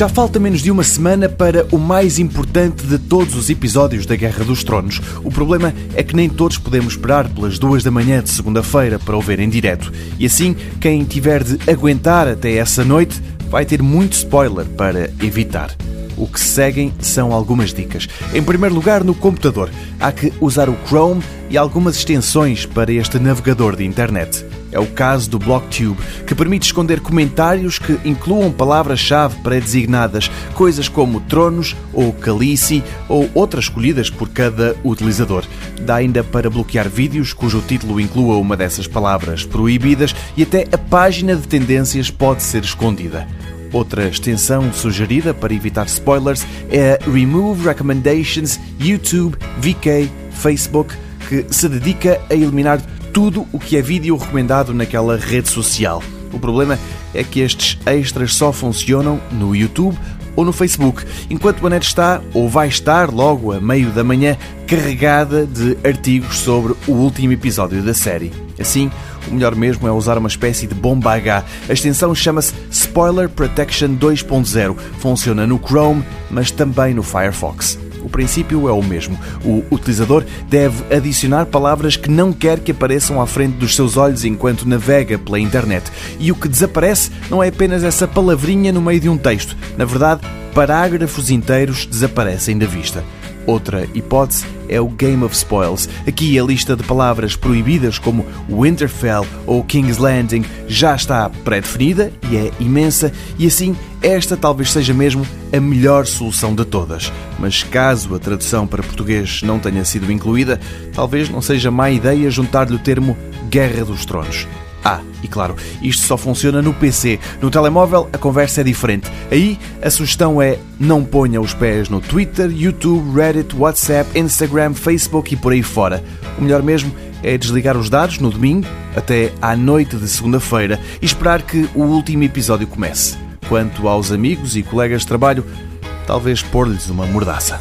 Já falta menos de uma semana para o mais importante de todos os episódios da Guerra dos Tronos. O problema é que nem todos podemos esperar pelas duas da manhã de segunda-feira para o ver em direto. E assim, quem tiver de aguentar até essa noite vai ter muito spoiler para evitar. O que seguem são algumas dicas. Em primeiro lugar, no computador, há que usar o Chrome e algumas extensões para este navegador de internet. É o caso do BlockTube, que permite esconder comentários que incluam palavras-chave pré-designadas, coisas como tronos ou calice ou outras escolhidas por cada utilizador. Dá ainda para bloquear vídeos cujo título inclua uma dessas palavras proibidas e até a página de tendências pode ser escondida. Outra extensão sugerida para evitar spoilers é a Remove Recommendations YouTube, VK, Facebook, que se dedica a eliminar tudo o que é vídeo recomendado naquela rede social. O problema é que estes extras só funcionam no YouTube ou no Facebook, enquanto a net está, ou vai estar logo a meio da manhã, carregada de artigos sobre o último episódio da série. Assim, o melhor mesmo é usar uma espécie de bomba H. A extensão chama-se Spoiler Protection 2.0. Funciona no Chrome, mas também no Firefox. O princípio é o mesmo. O utilizador deve adicionar palavras que não quer que apareçam à frente dos seus olhos enquanto navega pela internet. E o que desaparece não é apenas essa palavrinha no meio de um texto. Na verdade, parágrafos inteiros desaparecem da vista. Outra hipótese é o Game of Spoils. Aqui a lista de palavras proibidas como Winterfell ou King's Landing já está pré-definida e é imensa, e assim esta talvez seja mesmo a melhor solução de todas. Mas caso a tradução para português não tenha sido incluída, talvez não seja má ideia juntar-lhe o termo Guerra dos Tronos. Ah, e claro, isto só funciona no PC. No telemóvel a conversa é diferente. Aí a sugestão é não ponha os pés no Twitter, YouTube, Reddit, WhatsApp, Instagram, Facebook e por aí fora. O melhor mesmo é desligar os dados no domingo até à noite de segunda-feira e esperar que o último episódio comece. Quanto aos amigos e colegas de trabalho, talvez pôr-lhes uma mordaça.